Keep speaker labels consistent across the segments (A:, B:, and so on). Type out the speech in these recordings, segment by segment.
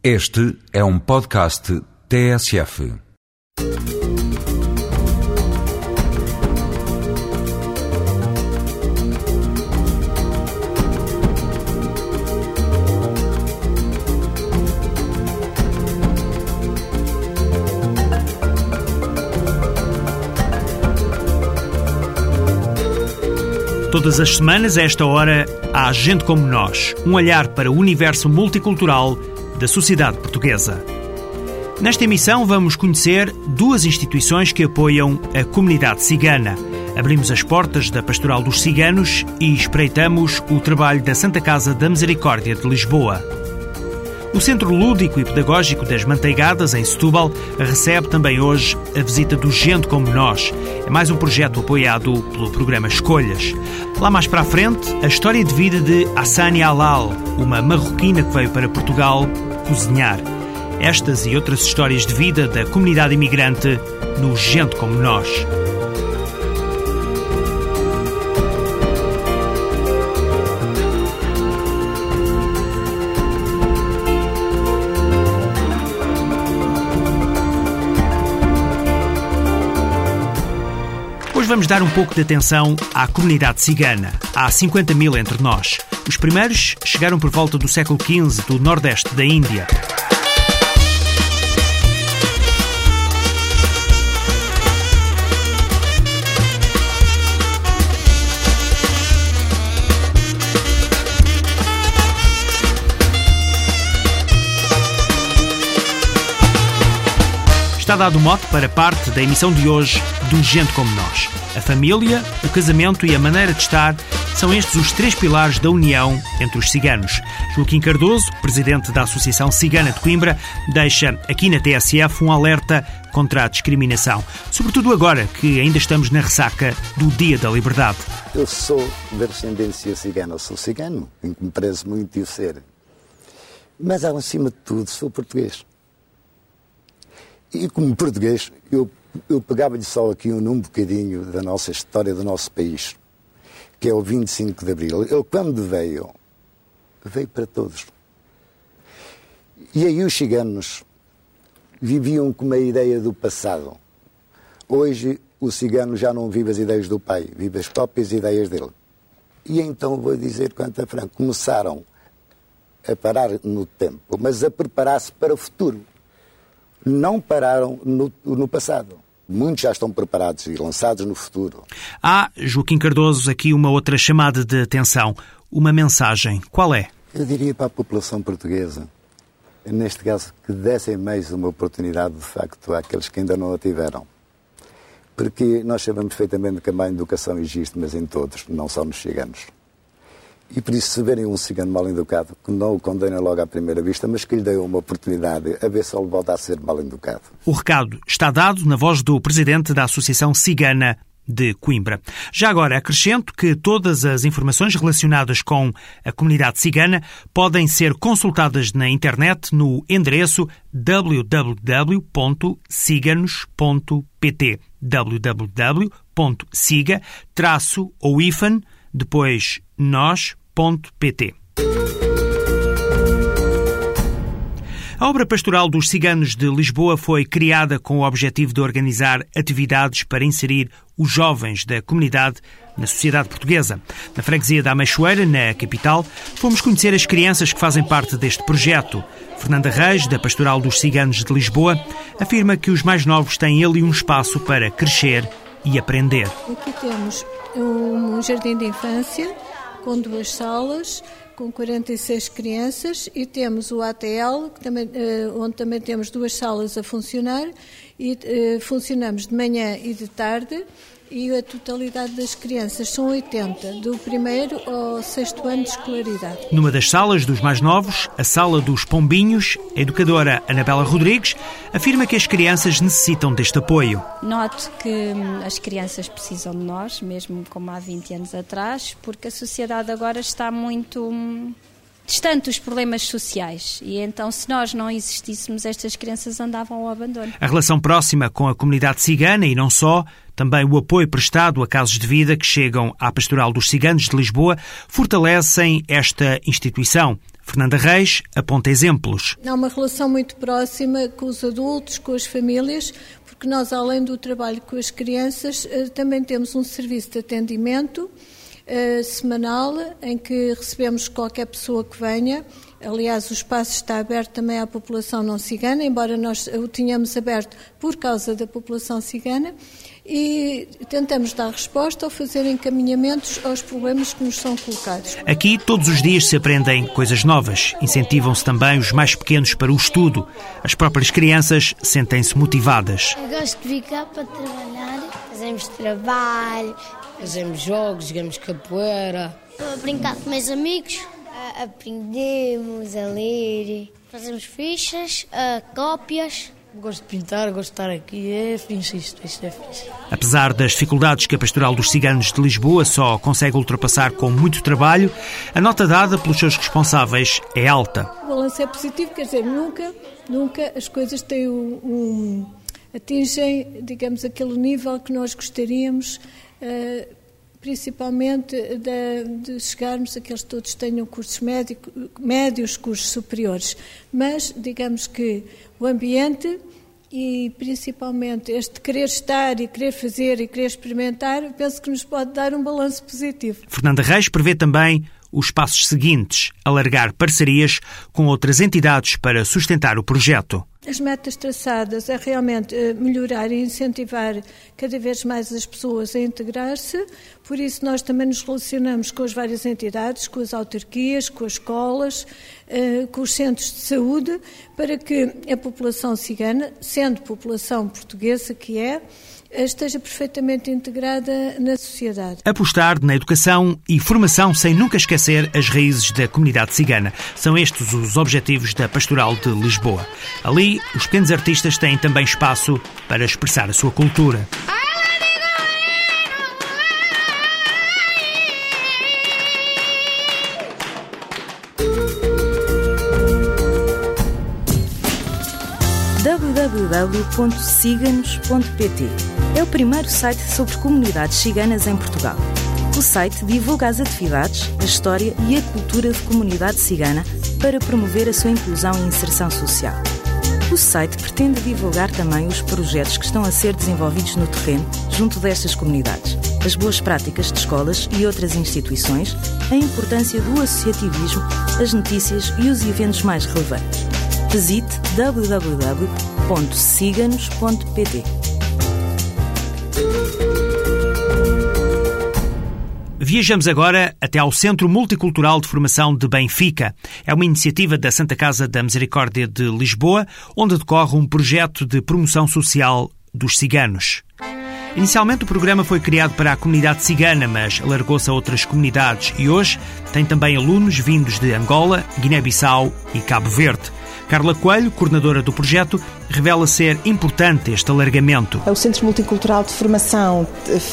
A: Este é um podcast TSF.
B: Todas as semanas, a esta hora, há Gente Como Nós, um olhar para o universo multicultural da sociedade portuguesa. Nesta emissão, vamos conhecer duas instituições que apoiam a comunidade cigana. Abrimos as portas da Pastoral dos Ciganos e espreitamos o trabalho da Santa Casa da Misericórdia de Lisboa. O Centro Lúdico e Pedagógico das Manteigadas, em Setúbal, recebe também hoje a visita do Gente Como Nós. É mais um projeto apoiado pelo programa Escolhas. Lá mais para a frente, a história de vida de Hassani Alal, uma marroquina que veio para Portugal cozinhar. Estas e outras histórias de vida da comunidade imigrante no Gente Como Nós. Vamos dar um pouco de atenção à comunidade cigana. Há 50 mil entre nós. Os primeiros chegaram por volta do século XV do nordeste da Índia. Está dado mote para parte da emissão de hoje do Gente Como Nós. A família, o casamento e a maneira de estar são estes os três pilares da união entre os ciganos. Joaquim Cardoso, presidente da Associação Cigana de Coimbra, deixa aqui na TSF um alerta contra a discriminação, sobretudo agora que ainda estamos na ressaca do Dia da Liberdade.
C: Eu sou da descendência cigana, sou cigano, em que me prezo muito de ser. Mas, acima de tudo, sou português. E como português, eu, eu pegava-lhe só aqui um, um bocadinho da nossa história do nosso país, que é o 25 de Abril. Ele, quando veio, veio para todos. E aí os ciganos viviam com uma ideia do passado. Hoje o cigano já não vive as ideias do pai, vive as próprias ideias dele. E então vou dizer quanto a Franco, começaram a parar no tempo, mas a preparar-se para o futuro não pararam no, no passado. Muitos já estão preparados e lançados no futuro.
B: Há, Joaquim Cardoso, aqui uma outra chamada de atenção, uma mensagem. Qual é?
C: Eu diria para a população portuguesa, neste caso, que dessem mais uma oportunidade, de facto, àqueles que ainda não a tiveram. Porque nós sabemos perfeitamente que a má educação existe, mas em todos, não só nos ciganos. E por isso, se verem um cigano mal educado, que não o condenem logo à primeira vista, mas que lhe deem uma oportunidade a ver se ele volta a ser mal educado.
B: O recado está dado na voz do presidente da Associação Cigana de Coimbra. Já agora acrescento que todas as informações relacionadas com a comunidade cigana podem ser consultadas na internet no endereço www.ciganos.pt www.siga-ou depois A obra pastoral dos ciganos de Lisboa foi criada com o objetivo de organizar atividades para inserir os jovens da comunidade na sociedade portuguesa. Na freguesia da Ameixoeira, na capital, fomos conhecer as crianças que fazem parte deste projeto. Fernanda Reis, da Pastoral dos Ciganos de Lisboa, afirma que os mais novos têm ali um espaço para crescer e aprender.
D: Aqui temos um jardim de infância com duas salas, com 46 crianças, e temos o ATL, também, onde também temos duas salas a funcionar, e funcionamos de manhã e de tarde, e a totalidade das crianças são 80, do primeiro ao sexto ano de escolaridade.
B: Numa das salas dos mais novos, a Sala dos Pombinhos, a educadora Anabela Rodrigues afirma que as crianças necessitam deste apoio.
E: Noto que as crianças precisam de nós, mesmo como há 20 anos atrás, porque a sociedade agora está muito distante dos problemas sociais. E então, se nós não existíssemos, estas crianças andavam ao abandono.
B: A relação próxima com a comunidade cigana e não só, também o apoio prestado a casos de vida que chegam à Pastoral dos Ciganos de Lisboa, fortalecem esta instituição. Fernanda Reis aponta exemplos.
D: Há uma relação muito próxima com os adultos, com as famílias, porque nós, além do trabalho com as crianças, eh, também temos um serviço de atendimento uh, semanal em que recebemos qualquer pessoa que venha. Aliás, o espaço está aberto também à população não cigana, embora nós o tenhamos aberto por causa da população cigana, e tentamos dar resposta ao fazer encaminhamentos aos problemas que nos são colocados.
B: Aqui, todos os dias se aprendem coisas novas. Incentivam-se também os mais pequenos para o estudo. As próprias crianças sentem-se motivadas.
F: Eu gosto de ficar para trabalhar. Fazemos trabalho,
G: Fazemos jogos, jogamos capoeira.
F: a brincar com meus amigos. Aprendemos a ler. Fazemos fichas, cópias.
G: Gosto de pintar, gosto de estar aqui. É fixe isto, isto é fixe.
B: Apesar das dificuldades que a Pastoral dos Ciganos de Lisboa só consegue ultrapassar com muito trabalho, a nota dada pelos seus responsáveis é alta.
D: O balanço é positivo, quer dizer, nunca, nunca as coisas têm um, um atingem, digamos, aquele nível que nós gostaríamos eh, principalmente de, de, chegarmos a que eles todos tenham cursos médico, médios, cursos superiores. Mas, digamos que o ambiente e principalmente este querer estar e querer fazer e querer experimentar, penso que nos pode dar um balanço positivo.
B: Fernanda Reis prevê também os passos seguintes: alargar parcerias com outras entidades para sustentar o projeto.
D: As metas traçadas é realmente eh, melhorar e incentivar cada vez mais as pessoas a integrar-se, por isso nós também nos relacionamos com as várias entidades, com as autarquias, com as escolas, eh, com os centros de saúde, para que a população cigana, sendo população portuguesa que é, esteja perfeitamente integrada na sociedade.
B: Apostar na educação e formação sem nunca esquecer as raízes da comunidade cigana. São estes os objetivos da Pastoral de Lisboa. Ali, os pequenos artistas têm também espaço para expressar a sua cultura.
H: www.ciganos.pt É o primeiro site sobre comunidades ciganas em Portugal. O site divulga as atividades, a história e a cultura de comunidade cigana para promover a sua inclusão e inserção social. O site pretende divulgar também os projetos que estão a ser desenvolvidos no terreno junto destas comunidades, as boas práticas de escolas e outras instituições, a importância do associativismo, as notícias e os eventos mais relevantes. Visite www.ciganos.pt.
B: Viajamos agora até ao Centro Multicultural de Formação de Benfica. É uma iniciativa da Santa Casa da Misericórdia de Lisboa, onde decorre um projeto de promoção social dos ciganos. Inicialmente o programa foi criado para a comunidade cigana, mas alargou-se a outras comunidades e hoje tem também alunos vindos de Angola, Guiné-Bissau e Cabo Verde. Carla Coelho, coordenadora do projeto, revela ser importante este alargamento.
I: O Centro Multicultural de Formação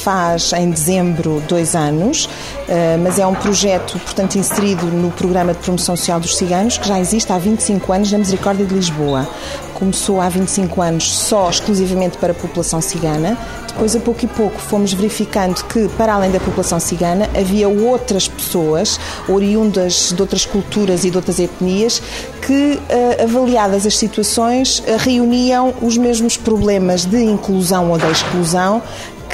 I: faz em dezembro dois anos, eh, mas é um projeto, portanto, inserido no Programa de Promoção Social dos Ciganos, que já existe há 25 anos na Misericórdia de Lisboa. Começou há 25 anos só exclusivamente para a população cigana. Depois, a pouco e pouco, fomos verificando que, para além da população cigana, havia outras pessoas, oriundas de outras culturas e de outras etnias, que, eh, avaliadas as situações, reuniam os mesmos problemas de inclusão ou de exclusão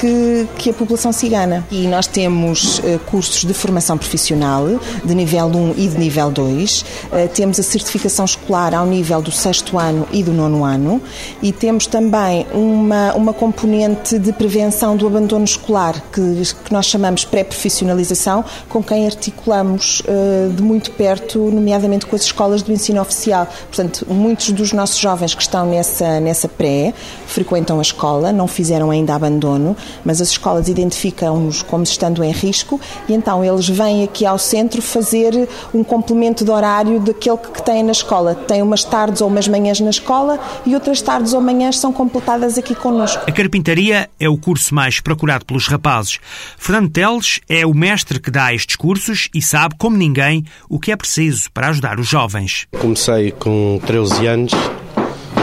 I: que, que a população cigana. E nós temos uh, cursos de formação profissional de nível 1 e de nível 2, uh, temos a certificação escolar ao nível do sexto ano e do nono ano e temos também uma, uma componente de prevenção do abandono escolar que, que nós chamamos pré-profissionalização, com quem articulamos uh, de muito perto, nomeadamente com as escolas do ensino oficial. Portanto, muitos dos nossos jovens que estão nessa, nessa pré frequentam a escola, não fizeram ainda abandono, mas as escolas identificam-nos como estando em risco e então eles vêm aqui ao centro fazer um complemento de horário daquele que têm na escola. Têm umas tardes ou umas manhãs na escola e outras tardes ou manhãs são completadas aqui connosco.
B: A carpintaria é o curso mais procurado pelos rapazes. Fernando Teles é o mestre que dá estes cursos e sabe, como ninguém, o que é preciso para ajudar os jovens.
J: Comecei com 13 anos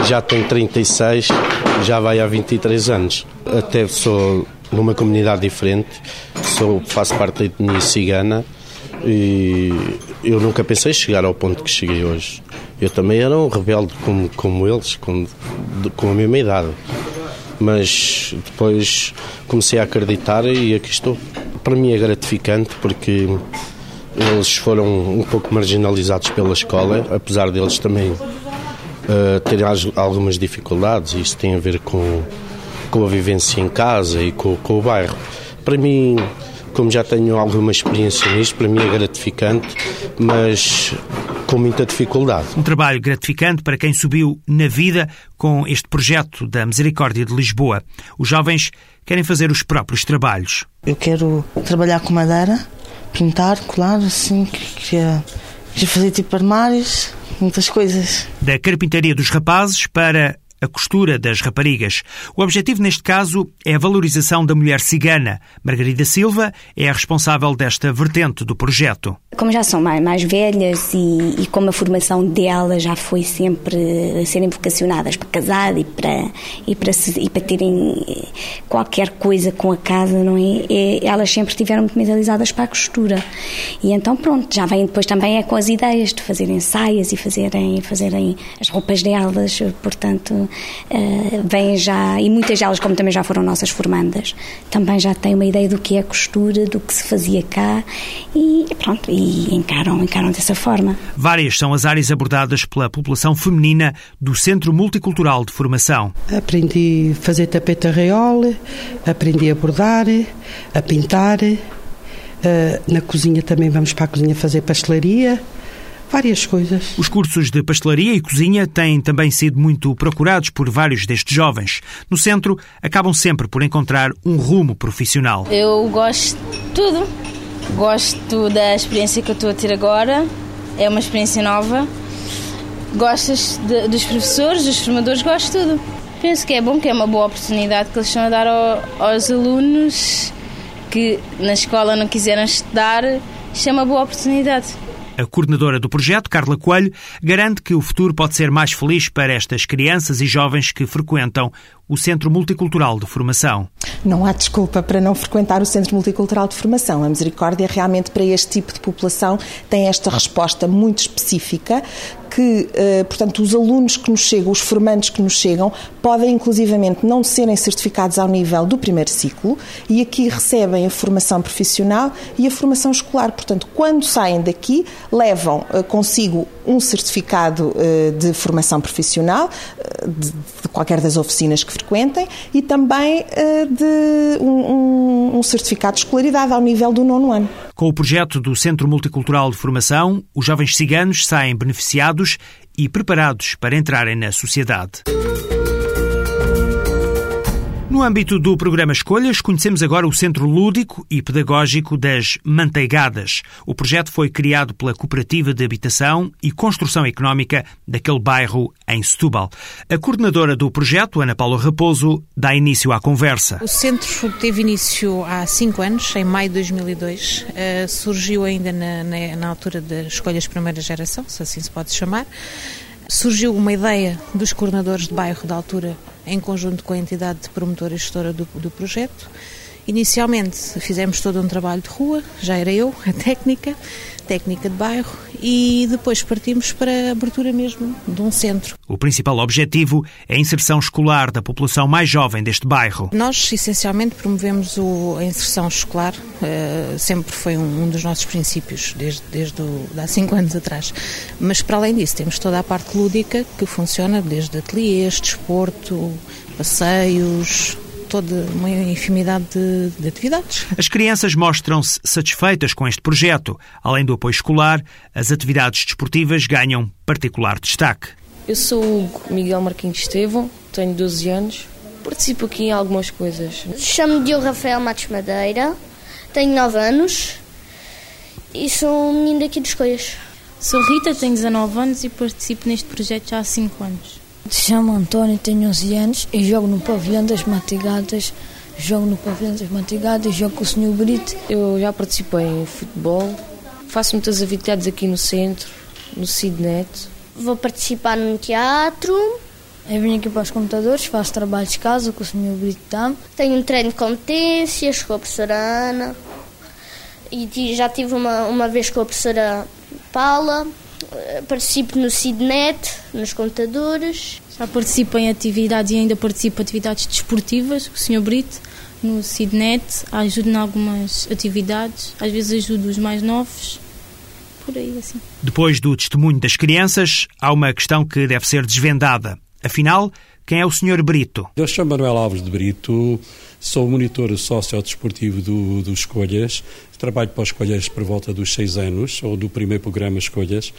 J: já tenho 36, já vai há 23 anos. Até sou numa comunidade diferente, sou, faço parte da etnia cigana e eu nunca pensei chegar ao ponto que cheguei hoje. Eu também era um rebelde como, como eles, com, com a mesma idade. Mas depois comecei a acreditar e aqui estou. Para mim é gratificante porque eles foram um pouco marginalizados pela escola, apesar deles também uh, terem algumas dificuldades. Isso tem a ver com, com a vivência em casa e com, com o bairro. Para mim, como já tenho alguma experiência nisto, para mim é gratificante, mas com muita dificuldade.
B: Um trabalho gratificante para quem subiu na vida com este projeto da Misericórdia de Lisboa. Os jovens querem fazer os próprios trabalhos.
G: Eu quero trabalhar com madeira, pintar, colar, assim, queria, queria fazer tipo armários, muitas coisas.
B: Da carpintaria dos rapazes para a costura das raparigas. O objetivo, neste caso, é a valorização da mulher cigana. Margarida Silva é a responsável desta vertente do projeto.
K: Como já são mais, velhas e, e, como a formação delas já foi sempre serem vocacionadas para casar e para, e para, e para terem qualquer coisa com a casa, não é? E elas sempre estiveram muito mentalizadas para a costura. E então, pronto, já vem depois também é com as ideias de fazerem saias e fazerem, fazerem as roupas delas, portanto, uh, vêm já, e muitas delas, como também já foram nossas formandas, também já têm uma ideia do que é a costura, do que se fazia cá e pronto, e encaram, encaram dessa forma.
B: Várias são as áreas abordadas pela população feminina do Centro Multicultural de Formação.
L: Aprendi a fazer tapete reole, aprendi a bordar, a pintar. Uh, na cozinha também vamos para a cozinha fazer pastelaria várias coisas.
B: Os cursos de pastelaria e cozinha têm também sido muito procurados por vários destes jovens. No centro, acabam sempre por encontrar um rumo profissional.
M: Eu gosto de tudo. Gosto da experiência que eu estou a ter agora. É uma experiência nova. Gostas de, dos professores, dos formadores, gosto de tudo. Penso que é bom, que é uma boa oportunidade que eles estão a dar ao, aos alunos que na escola não quiseram estudar. Isto é uma boa oportunidade.
B: A coordenadora do projeto, Carla Coelho, garante que o futuro pode ser mais feliz para estas crianças e jovens que frequentam o Centro Multicultural de Formação.
I: Não há desculpa para não frequentar o Centro Multicultural de Formação. A Misericórdia, realmente, para este tipo de população, tem esta resposta muito específica que, eh, portanto, os alunos que nos chegam, os formandos que nos chegam, podem inclusivamente não serem certificados ao nível do primeiro ciclo e aqui recebem a formação profissional e a formação escolar. Portanto, quando saem daqui, levam eh, consigo um certificado eh, de formação profissional de qualquer das oficinas que frequentem e também de um certificado de escolaridade ao nível do nono ano.
B: Com o projeto do Centro Multicultural de Formação, os jovens ciganos saem beneficiados e preparados para entrarem na sociedade. No âmbito do programa Escolhas, conhecemos agora o Centro Lúdico e Pedagógico das Manteigadas. O projeto foi criado pela Cooperativa de Habitação e Construção Económica daquele bairro em Setúbal. A coordenadora do projeto, Ana Paula Raposo, dá início à conversa.
N: O centro teve início há cinco anos, em maio de 2002. Uh, eh, surgiu ainda na, na, na altura das escolhas primeira geração, se assim se pode chamar surgiu uma ideia dos coordenadores de bairro da altura, em conjunto com a entidade de promotora e gestora do, do projeto. Inicialmente fizemos todo um trabalho de rua, já era eu, a técnica, técnica de bairro e depois partimos para a abertura mesmo de um centro.
B: O principal objetivo é a inserção escolar da população mais jovem deste bairro.
N: Nós, essencialmente, promovemos a inserção escolar, uh, sempre foi um, dos nossos princípios, desde, desde há cinco anos atrás. Mas, para além disso, temos toda a parte lúdica que funciona desde ateliês, desporto, passeios, toda uma infinidade de, de atividades.
B: As crianças mostram-se satisfeitas com este projeto. Além do apoio escolar, as atividades desportivas ganham particular destaque.
O: Eu sou o Miguel Marquinhos Estevão, tenho 12 anos, participo aqui em algumas coisas.
F: Chamo-me de Rafael Matos Madeira, tenho 9 anos e sou um menino daqui de Escolhas.
P: Sou Rita, tenho 19 anos e participo neste projeto já há 5 anos.
Q: Chamo António, tenho 11 anos e jogo no pavilhão das Matigadas. Jogo no pavilhão das Matigadas, jogo com o Sr. Brito.
O: Eu já participei em futebol, faço muitas atividades aqui no centro, no Sidnet.
F: Vou participar no teatro.
Q: Eu vim aqui para os computadores, faço trabalho de casa com o Sr. Brito Tam.
F: Tenho um treino de competências com a professora Ana. e já tive uma, uma vez com a professora Paula. Participo no CIDNET, nos computadores.
P: Já participo em atividades e ainda participo em atividades desportivas com o Sr. Brito no CIDNET, ajudo em algumas atividades, às vezes ajudo os mais novos, por aí assim.
B: Depois do testemunho das crianças, há uma questão que deve ser desvendada. Afinal, quem é o Sr. Brito?
R: Eu chamo Manuel Alves de Brito, sou monitor sociodesportivo do, do Escolhas, trabalho para Escolhas por volta dos seis anos, ou do primeiro programa Escolhas,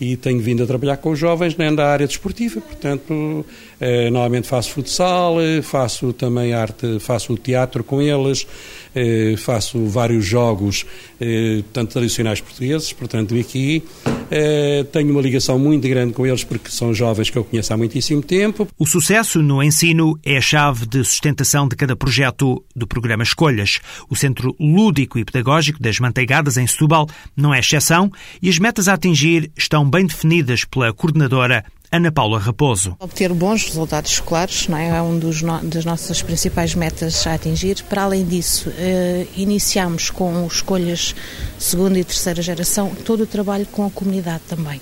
R: e tenho vindo a trabalhar com os jovens na área desportiva, portanto, eh, normalmente faço futsal, eh, faço também arte, faço teatro com eles, eh, faço vários jogos, eh, tanto tradicionais portugueses, portanto, aqui eh, tenho uma ligação muito grande com eles porque são jovens que eu conheço há muitíssimo tempo.
B: O sucesso no ensino é a chave de sustentação de cada projeto do programa Escolhas. O Centro Lúdico e Pedagógico das Manteigadas, em Setúbal, não é exceção e as metas a atingir estão bem definidas pela coordenadora Ana Paula Raposo.
N: Obter bons resultados escolares não é, é um dos no, das nossas principais metas a atingir. Para além disso, eh, iniciamos com escolhas segunda e terceira geração todo o trabalho com a comunidade também.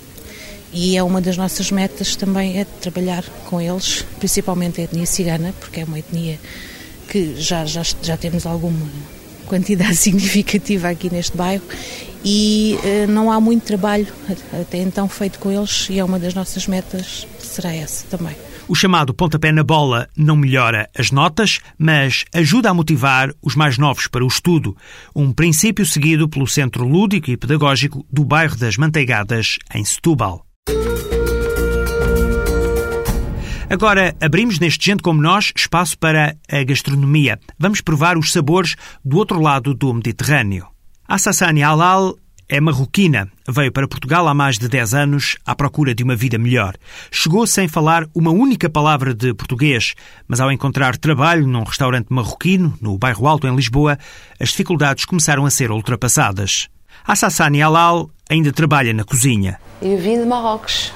N: E é uma das nossas metas também é trabalhar com eles, principalmente a etnia cigana, porque é uma etnia que já, já, já temos alguma quantidade significativa aqui neste bairro e uh, não há muito trabalho até então feito com eles e é uma das nossas metas, será essa também.
B: O chamado pontapé na bola não melhora as notas, mas ajuda a motivar os mais novos para o estudo, um princípio seguido pelo Centro Lúdico e Pedagógico do bairro das Manteigadas, em Setúbal. Agora abrimos neste Gente Como Nós espaço para a gastronomia. Vamos provar os sabores do outro lado do Mediterrâneo. A Sassani Halal é marroquina. Veio para Portugal há mais de 10 anos à procura de uma vida melhor. Chegou sem falar uma única palavra de português, mas ao encontrar trabalho num restaurante marroquino, no bairro Alto, em Lisboa, as dificuldades começaram a ser ultrapassadas. A Sassani Halal ainda trabalha na cozinha.
S: Eu vim de Marrocos,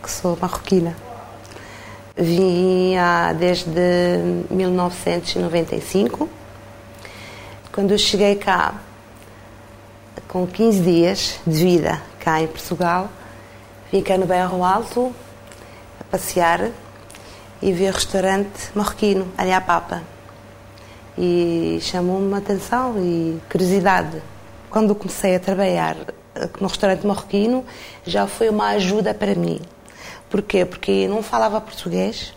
S: que sou marroquina. Vim desde 1995. Quando eu cheguei cá, com 15 dias de vida cá em Portugal, vim cá no Bairro Alto a passear e vi o restaurante marroquino, ali à Papa. E chamou-me a atenção e curiosidade. Quando comecei a trabalhar no restaurante marroquino, já foi uma ajuda para mim Porquê? Porque não falava português.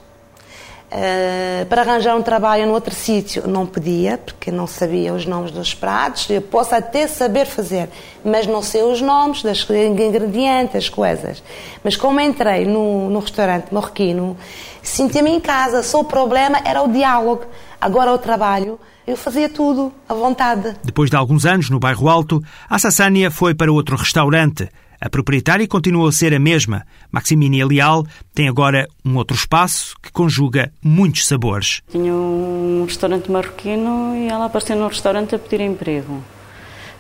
S: Uh, para arranjar um trabalho no outro sítio não podia, porque não sabia os nomes dos pratos. Eu posso até saber fazer, mas não sei os nomes dos ingredientes, das coisas. Mas como entrei no, no restaurante marroquino, senti-me em casa. Só o problema era o diálogo. Agora o trabalho, eu fazia tudo à vontade.
B: Depois de alguns anos no bairro Alto, a Sassânia foi para outro restaurante a proprietária continua a ser a mesma. Maximinia Leal tem agora um outro espaço que conjuga muitos sabores.
T: Tinha um restaurante marroquino e ela apareceu no restaurante a pedir emprego.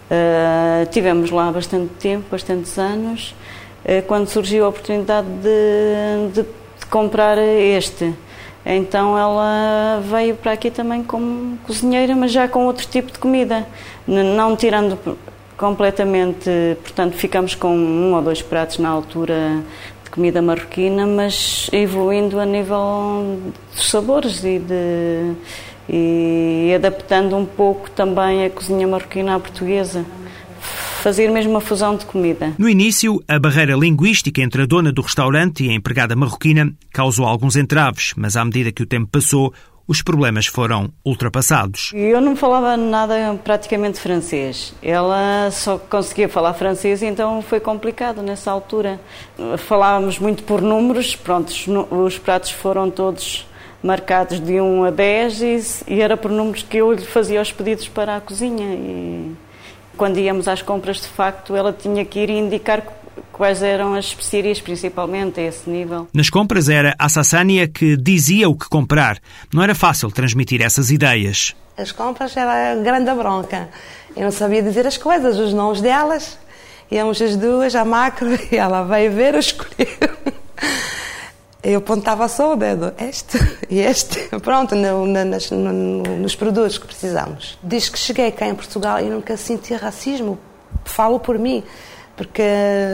T: Uh, tivemos lá bastante tempo, bastantes anos, uh, quando surgiu a oportunidade de, de, de comprar este. Então ela veio para aqui também como cozinheira, mas já com outro tipo de comida, não tirando completamente, portanto, ficamos com um ou dois pratos na altura de comida marroquina, mas evoluindo a nível dos sabores e, de, e adaptando um pouco também a cozinha marroquina à portuguesa fazer mesmo uma fusão de comida.
B: No início, a barreira linguística entre a dona do restaurante e a empregada marroquina causou alguns entraves, mas à medida que o tempo passou, os problemas foram ultrapassados.
T: Eu não falava nada praticamente francês. Ela só conseguia falar francês, então foi complicado nessa altura. Falávamos muito por números, pronto, os pratos foram todos marcados de 1 a 10 e, era por números que eu lhe fazia os pedidos para a cozinha. E quando íamos às compras, de facto, ela tinha que ir indicar quais eram as especiarias, principalmente a esse nível.
B: Nas compras era a Sassânia que dizia o que comprar. Não era fácil transmitir essas ideias.
S: As compras era a grande bronca. Eu não sabia dizer as coisas, os nomes delas. Íamos as duas à macro e ela veio ver, eu escolher. Eu apontava só o dedo, este e este, pronto, no, nas, no, nos produtos que precisamos. Desde que cheguei cá em Portugal e nunca senti racismo, falo por mim, porque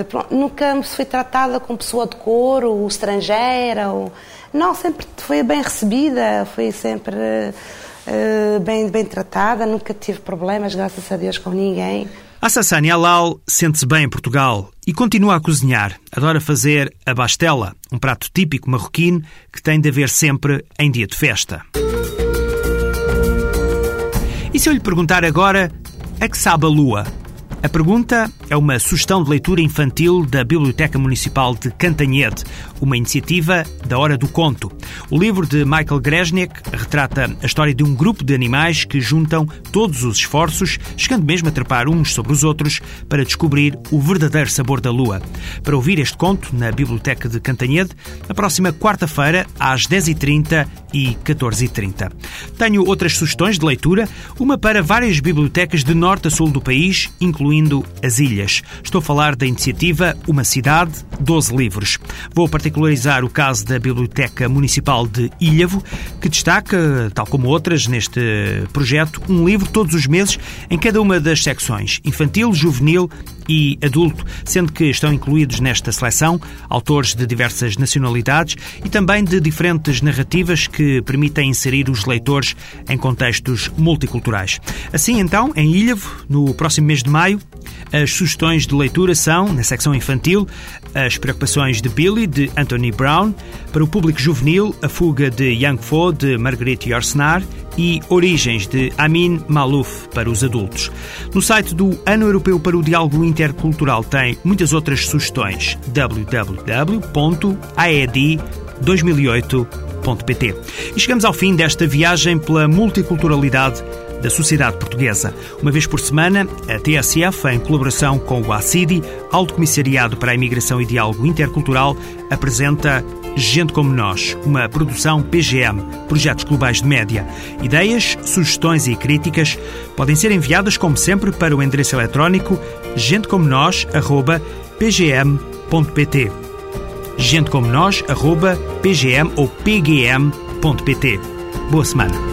S: pronto, nunca me fui tratada como pessoa de cor ou estrangeira. Ou, não, sempre fui bem recebida, fui sempre uh, bem, bem tratada, nunca tive problemas, graças a Deus, com ninguém.
B: A Sassani Alal sente-se bem em Portugal e continua a cozinhar. Adora fazer a bastela, um prato típico marroquino que tem de haver sempre em dia de festa. E se eu lhe perguntar agora a que sabe a lua? A pergunta é uma sugestão de leitura infantil da Biblioteca Municipal de Cantanhede, uma iniciativa da Hora do Conto. O livro de Michael Gresnik retrata a história de um grupo de animais que juntam todos os esforços, chegando mesmo a trepar uns sobre os outros, para descobrir o verdadeiro sabor da lua. Para ouvir este conto na Biblioteca de Cantanhede, na próxima quarta-feira, às 10h30 e 14h30. Tenho outras sugestões de leitura, uma para várias bibliotecas de norte a sul do país, incluindo incluindo as ilhas. Estou a falar da iniciativa Uma Cidade, 12 Livros. Vou particularizar o caso da Biblioteca Municipal de Ilhavo, que destaca, tal como outras neste projeto, um livro todos os meses em cada uma das secções, infantil, juvenil e adulto, sendo que estão incluídos nesta seleção autores de diversas nacionalidades e também de diferentes narrativas que permitem inserir os leitores em contextos multiculturais. Assim, então, em Ilhavo, no próximo mês de maio, as sugestões de leitura são, na secção infantil, As Preocupações de Billy, de Anthony Brown, para o público juvenil, A Fuga de Yang Fo, de Marguerite Yourcenar e Origens, de Amin Malouf, para os adultos. No site do Ano Europeu para o Diálogo Intercultural tem muitas outras sugestões. www.aed2008.pt E chegamos ao fim desta viagem pela multiculturalidade da sociedade portuguesa. Uma vez por semana, a TSF, em colaboração com o ACIDI, Alto Comissariado para a Imigração e Diálogo Intercultural, apresenta Gente Como Nós, uma produção PGM, Projetos Globais de Média. Ideias, sugestões e críticas podem ser enviadas, como sempre, para o endereço eletrónico gentecomonos.pgm.pt gentecomonos.pgm ou pgm.pt Boa semana!